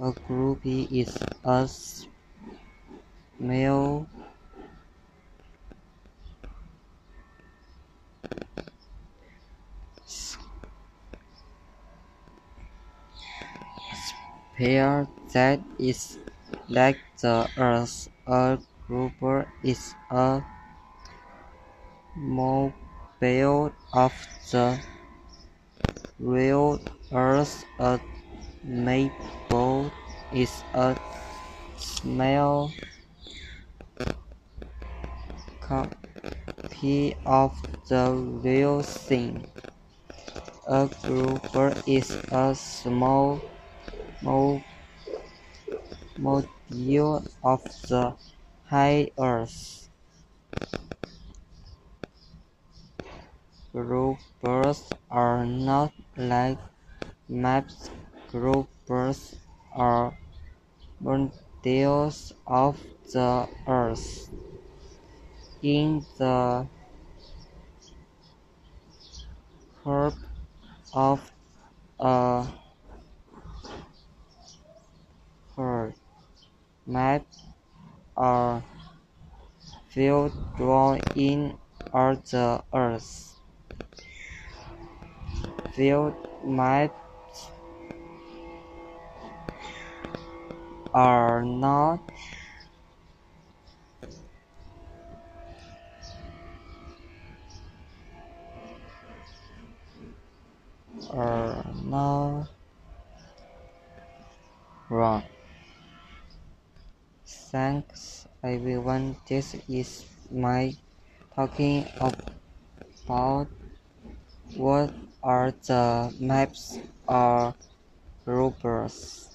A groupie is a male sphere that is like the Earth. A grouper is a mobile of the real Earth. A maple is a small copy of the real thing. A grouper is a small module of the high Earth. Groupers are not like maps. Groupers are modules of the Earth. In the curve of a curve map a field drawn in are the Earth. Field maps are not are not wrong. Thanks everyone. This is my talking about what are the maps or groupers.